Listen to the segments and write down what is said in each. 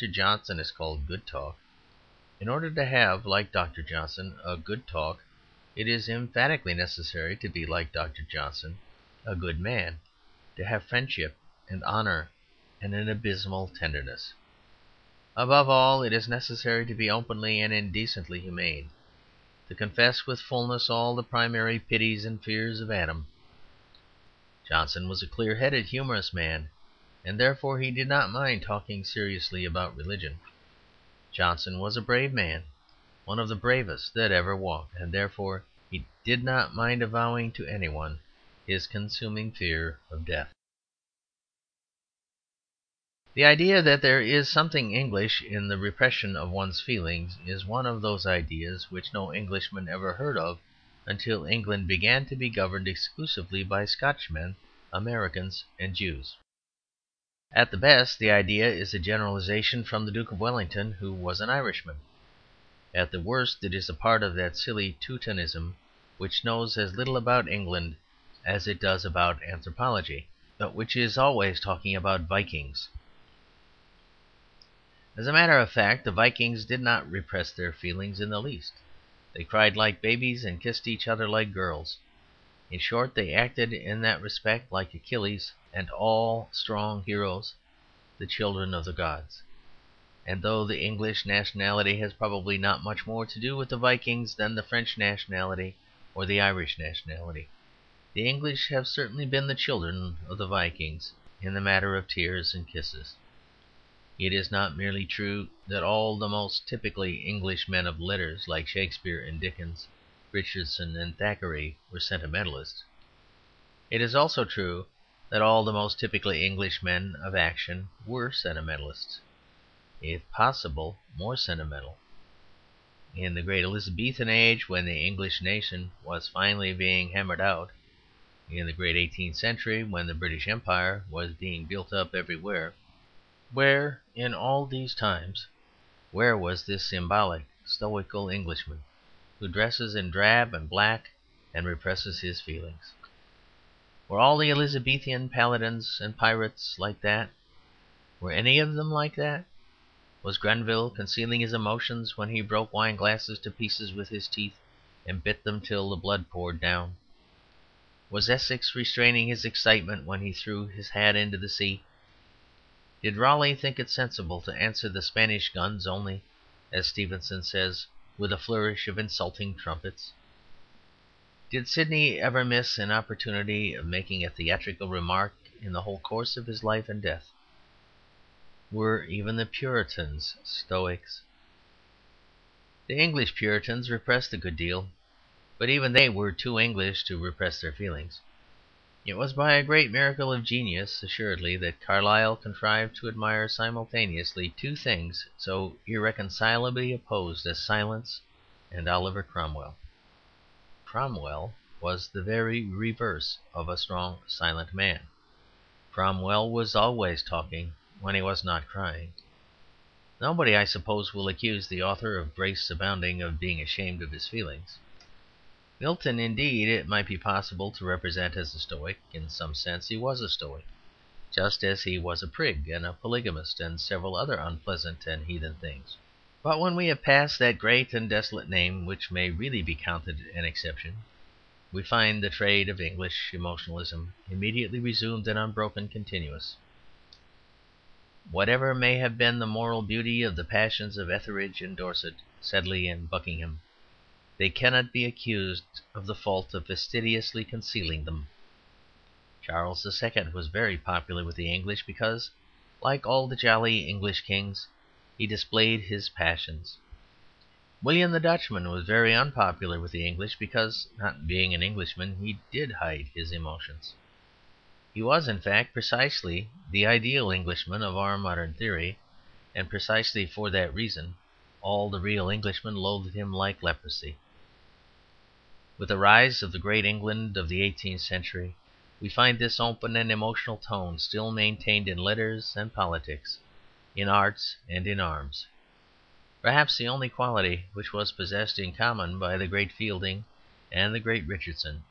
Dr. Johnson is called Good Talk. In order to have, like Dr. Johnson, a good talk, it is emphatically necessary to be like Dr. Johnson, a good man, to have friendship and honor and an abysmal tenderness. Above all, it is necessary to be openly and indecently humane, to confess with fulness all the primary pities and fears of Adam. Johnson was a clear headed, humorous man, and therefore he did not mind talking seriously about religion. Johnson was a brave man, one of the bravest that ever walked, and therefore he did not mind avowing to anyone his consuming fear of death. The idea that there is something English in the repression of one's feelings is one of those ideas which no Englishman ever heard of until England began to be governed exclusively by Scotchmen, Americans, and Jews. At the best, the idea is a generalization from the Duke of Wellington, who was an Irishman. At the worst, it is a part of that silly Teutonism which knows as little about England as it does about anthropology, but which is always talking about Vikings. As a matter of fact, the Vikings did not repress their feelings in the least. They cried like babies and kissed each other like girls. In short, they acted in that respect like Achilles and all strong heroes, the children of the gods. And though the English nationality has probably not much more to do with the Vikings than the French nationality or the Irish nationality, the English have certainly been the children of the Vikings in the matter of tears and kisses. It is not merely true that all the most typically English men of letters, like Shakespeare and Dickens, Richardson and Thackeray, were sentimentalists. It is also true that all the most typically English men of action were sentimentalists, if possible more sentimental. In the great Elizabethan age, when the English nation was finally being hammered out, in the great eighteenth century, when the British Empire was being built up everywhere, where, in all these times, where was this symbolic, stoical Englishman who dresses in drab and black and represses his feelings? Were all the Elizabethan paladins and pirates like that? Were any of them like that? Was Grenville concealing his emotions when he broke wine glasses to pieces with his teeth and bit them till the blood poured down? Was Essex restraining his excitement when he threw his hat into the sea? Did Raleigh think it sensible to answer the Spanish guns only, as Stevenson says, with a flourish of insulting trumpets? Did Sidney ever miss an opportunity of making a theatrical remark in the whole course of his life and death? Were even the Puritans Stoics? The English Puritans repressed a good deal, but even they were too English to repress their feelings. It was by a great miracle of genius, assuredly, that Carlyle contrived to admire simultaneously two things so irreconcilably opposed as silence and Oliver Cromwell. Cromwell was the very reverse of a strong, silent man. Cromwell was always talking when he was not crying. Nobody, I suppose, will accuse the author of Grace Abounding of being ashamed of his feelings. Milton, indeed, it might be possible to represent as a Stoic; in some sense he was a Stoic, just as he was a prig and a polygamist and several other unpleasant and heathen things. But when we have passed that great and desolate name which may really be counted an exception, we find the trade of English emotionalism immediately resumed and unbroken continuous. Whatever may have been the moral beauty of the passions of Etherege and Dorset, Sedley and Buckingham, they cannot be accused of the fault of fastidiously concealing them. Charles II. was very popular with the English because, like all the jolly English kings, he displayed his passions. William the Dutchman was very unpopular with the English because, not being an Englishman, he did hide his emotions. He was, in fact, precisely the ideal Englishman of our modern theory; and precisely for that reason all the real Englishmen loathed him like leprosy. With the rise of the great England of the eighteenth century we find this open and emotional tone still maintained in letters and politics, in arts and in arms. Perhaps the only quality which was possessed in common by the great Fielding and the great Richardson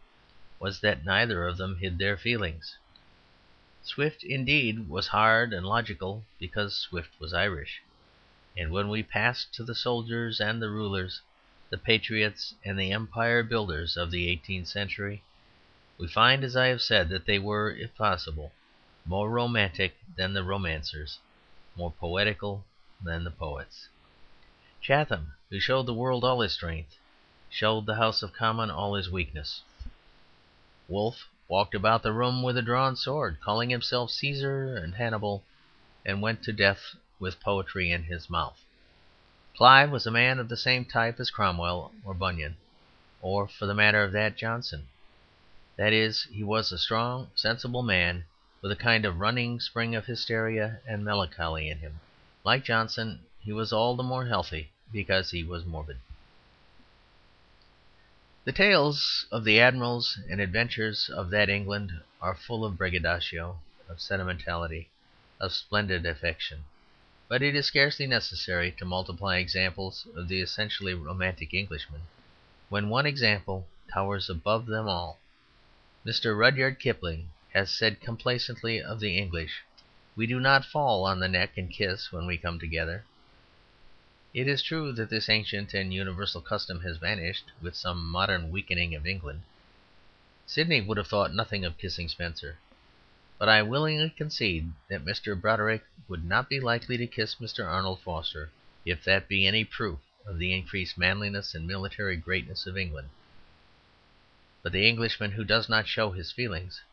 was that neither of them hid their feelings. Swift, indeed, was hard and logical because Swift was Irish. And when we pass to the soldiers and the rulers, the patriots and the empire builders of the eighteenth century, we find, as I have said, that they were, if possible, more romantic than the romancers, more poetical than the poets. Chatham, who showed the world all his strength, showed the House of Commons all his weakness. Wolfe walked about the room with a drawn sword, calling himself Caesar and Hannibal, and went to death with poetry in his mouth. Clive was a man of the same type as Cromwell or Bunyan, or, for the matter of that, Johnson. That is, he was a strong, sensible man with a kind of running spring of hysteria and melancholy in him. Like Johnson, he was all the more healthy because he was morbid. The tales of the admirals and adventurers of that England are full of braggadocio, of sentimentality, of splendid affection. But it is scarcely necessary to multiply examples of the essentially romantic Englishman when one example towers above them all. Mr. Rudyard Kipling has said complacently of the English, "We do not fall on the neck and kiss when we come together." It is true that this ancient and universal custom has vanished with some modern weakening of England. Sidney would have thought nothing of kissing Spenser. But I willingly concede that Mr. Brodrick would not be likely to kiss Mr. Arnold-Forster, if that be any proof of the increased manliness and military greatness of England. But the Englishman who does not show his feelings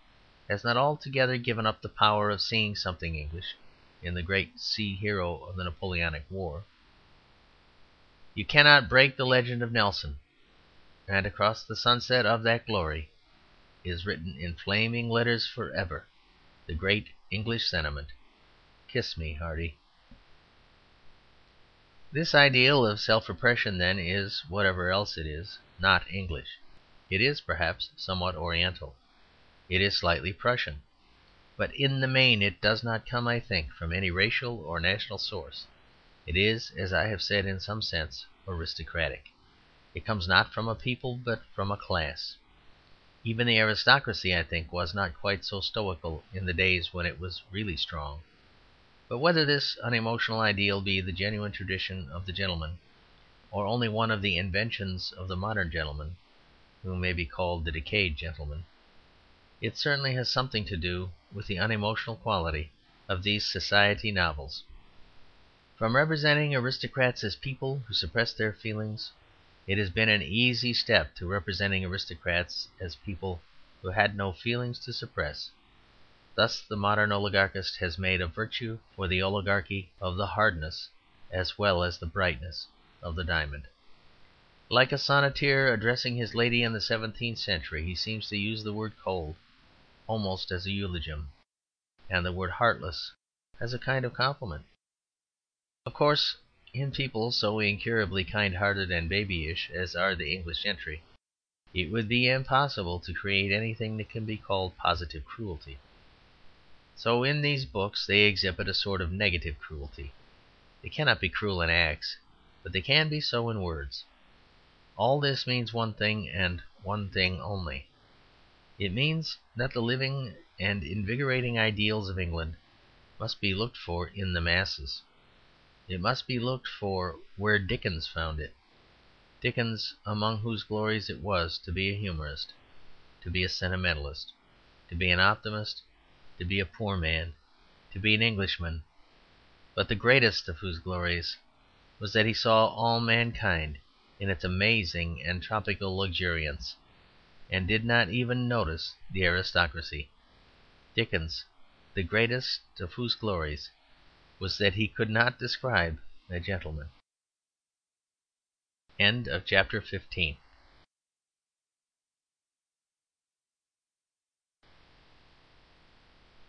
has not altogether given up the power of seeing something English in the great sea hero of the Napoleonic War. You cannot break the legend of Nelson; and across the sunset of that glory is written in flaming letters for ever the great English sentiment, "Kiss me, Hardy." This ideal of self repression, then, is, whatever else it is, not English. It is, perhaps, somewhat Oriental. It is slightly Prussian. But in the main it does not come, I think, from any racial or national source. It is, as I have said, in some sense aristocratic. It comes not from a people but from a class. Even the aristocracy, I think, was not quite so stoical in the days when it was really strong. But whether this unemotional ideal be the genuine tradition of the gentleman, or only one of the inventions of the modern gentleman, who may be called the decayed gentleman, it certainly has something to do with the unemotional quality of these society novels. From representing aristocrats as people who suppress their feelings, it has been an easy step to representing aristocrats as people who had no feelings to suppress. Thus the modern oligarchist has made a virtue for the oligarchy of the hardness as well as the brightness of the diamond. Like a sonneteer addressing his lady in the seventeenth century, he seems to use the word cold almost as a eulogium, and the word heartless as a kind of compliment. Of course, in people so incurably kind hearted and babyish as are the English gentry, it would be impossible to create anything that can be called positive cruelty. So in these books they exhibit a sort of negative cruelty. They cannot be cruel in acts, but they can be so in words. All this means one thing, and one thing only. It means that the living and invigorating ideals of England must be looked for in the masses. It must be looked for where Dickens found it Dickens among whose glories it was to be a humorist, to be a sentimentalist, to be an optimist, to be a poor man, to be an Englishman, but the greatest of whose glories was that he saw all mankind in its amazing and tropical luxuriance, and did not even notice the aristocracy. Dickens, the greatest of whose glories was that he could not describe a gentleman. CHAPTER XVI.